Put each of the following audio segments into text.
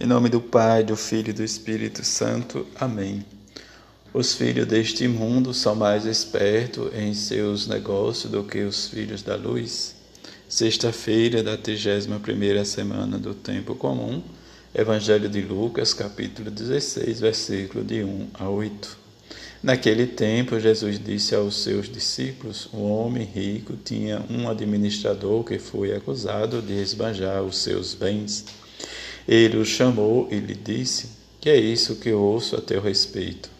Em nome do Pai, do Filho e do Espírito Santo. Amém. Os filhos deste mundo são mais espertos em seus negócios do que os filhos da luz. Sexta-feira da 31ª semana do tempo comum. Evangelho de Lucas, capítulo 16, versículo de 1 a 8. Naquele tempo, Jesus disse aos seus discípulos: Um homem rico tinha um administrador que foi acusado de esbanjar os seus bens. Ele o chamou e lhe disse: Que é isso que ouço a teu respeito?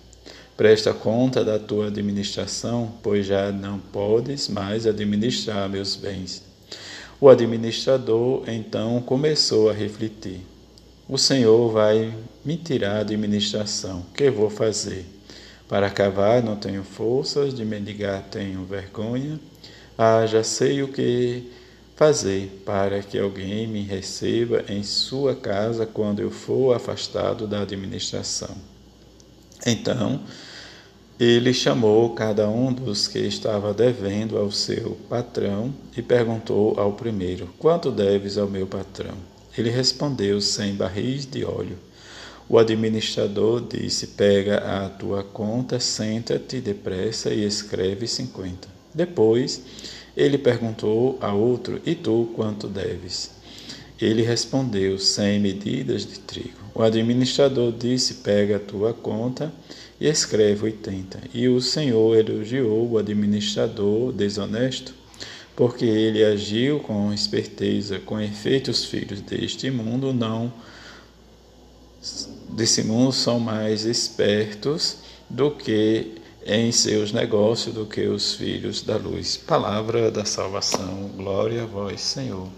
Presta conta da tua administração, pois já não podes mais administrar meus bens. O administrador então começou a refletir: O Senhor vai me tirar a administração. Que vou fazer? Para cavar não tenho forças, de mendigar tenho vergonha. Ah, já sei o que fazer para que alguém me receba em sua casa quando eu for afastado da administração. Então, ele chamou cada um dos que estava devendo ao seu patrão e perguntou ao primeiro: Quanto deves ao meu patrão? Ele respondeu: Cem barris de óleo. O administrador disse: Pega a tua conta, senta-te depressa e escreve cinquenta. Depois ele perguntou a outro: E tu quanto deves? Ele respondeu: Cem medidas de trigo. O administrador disse: Pega a tua conta e escreve oitenta. E o Senhor elogiou o administrador desonesto, porque ele agiu com esperteza. Com efeito, os filhos deste mundo não desse mundo são mais espertos do que em seus negócios do que os filhos da luz. Palavra da salvação, glória a vós, Senhor.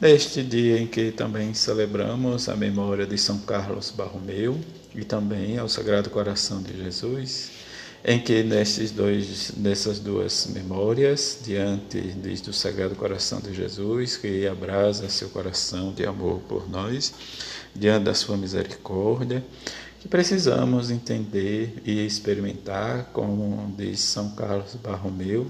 Neste dia em que também celebramos a memória de São Carlos Barromeu e também ao Sagrado Coração de Jesus, em que nestes dois, nessas duas memórias, diante do Sagrado Coração de Jesus, que abrasa seu coração de amor por nós, diante da sua misericórdia, que precisamos entender e experimentar, como diz São Carlos Barromeu,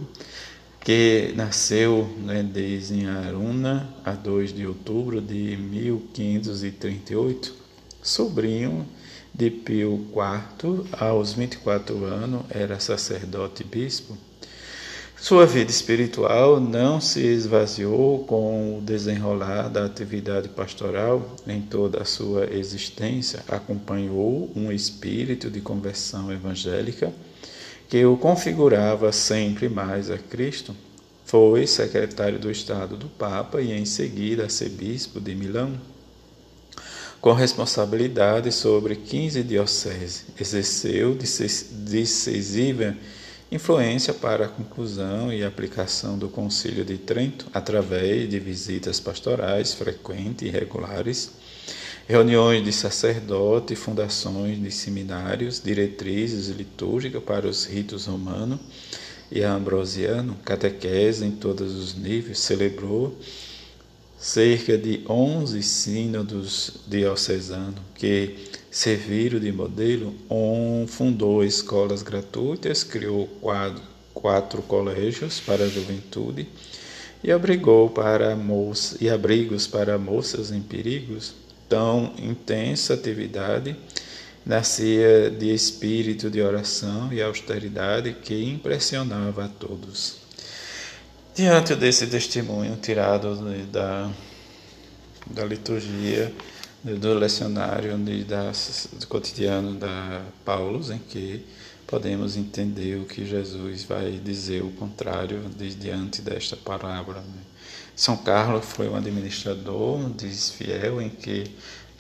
que nasceu né, em Aruna, a 2 de outubro de 1538, sobrinho de Pio IV, aos 24 anos, era sacerdote e bispo sua vida espiritual não se esvaziou com o desenrolar da atividade pastoral em toda a sua existência. Acompanhou um espírito de conversão evangélica que o configurava sempre mais a Cristo. Foi secretário do Estado do Papa e, em seguida, arcebispo de Milão. Com responsabilidade sobre 15 dioceses, exerceu decisiva influência para a conclusão e aplicação do Concílio de Trento através de visitas pastorais frequentes e regulares, reuniões de sacerdote, fundações de seminários, diretrizes litúrgicas para os ritos romanos e ambrosiano, catequese em todos os níveis, celebrou cerca de 11 sínodos diocesanos que serviram de modelo, um fundou escolas gratuitas, criou quatro, quatro colégios para a juventude e abrigou para moças e abrigos para moças em perigos. Tão intensa atividade nascia de espírito de oração e austeridade que impressionava a todos. Diante desse testemunho tirado da, da liturgia, do lecionário de, das, do cotidiano da Paulo, em que podemos entender o que Jesus vai dizer o contrário de, diante desta parábola. Né? São Carlos foi um administrador, diz fiel, em que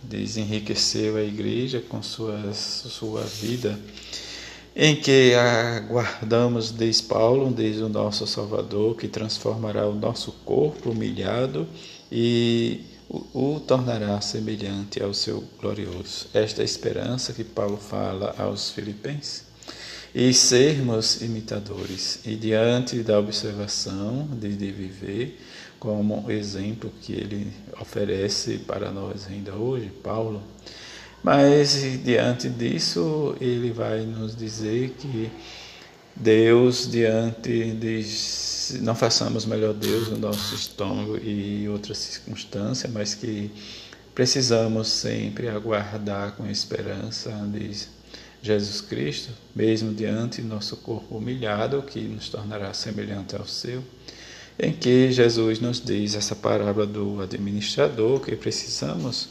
diz enriqueceu a igreja com sua, sua vida em que aguardamos, diz Paulo, diz o nosso Salvador, que transformará o nosso corpo humilhado e o, tornará semelhante ao seu glorioso. Esta é a esperança que Paulo fala aos Filipenses. E sermos imitadores, e diante da observação de, de viver, como exemplo que ele oferece para nós ainda hoje, Paulo, mas diante disso, ele vai nos dizer que Deus, diante de. Não façamos melhor Deus no nosso estômago e outras circunstâncias, mas que precisamos sempre aguardar com esperança, diz Jesus Cristo, mesmo diante do nosso corpo humilhado, que nos tornará semelhante ao seu, em que Jesus nos diz essa parábola do administrador, que precisamos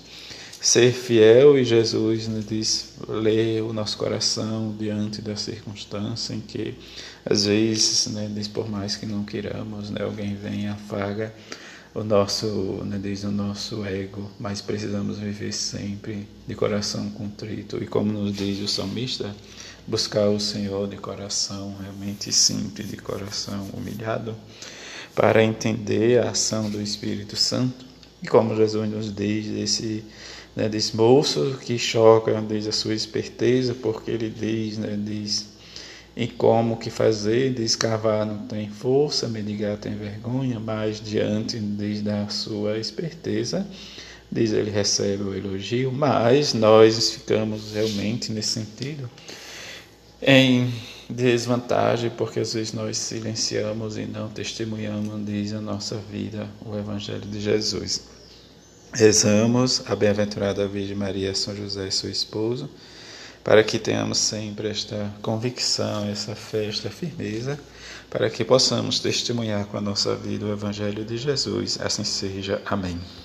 ser fiel e Jesus nos diz ler o nosso coração diante da circunstância em que às vezes né, diz por mais que não queiramos né, alguém vem e afaga o nosso, né, diz o nosso ego, mas precisamos viver sempre de coração contrito e como nos diz o salmista, buscar o Senhor de coração realmente simples, de coração humilhado, para entender a ação do Espírito Santo. E como Jesus nos diz, esse, né, desse moço que choca, diz a sua esperteza, porque ele diz, né, diz e como que fazer, diz cavar não tem força, mendigar tem vergonha, mas diante diz da sua esperteza, diz ele recebe o elogio, mas nós ficamos realmente nesse sentido em desvantagem, porque às vezes nós silenciamos e não testemunhamos, diz a nossa vida, o Evangelho de Jesus. Rezamos a bem-aventurada Virgem Maria, São José, seu esposo, para que tenhamos sempre esta convicção, essa fé, esta firmeza, para que possamos testemunhar com a nossa vida o Evangelho de Jesus. Assim seja. Amém.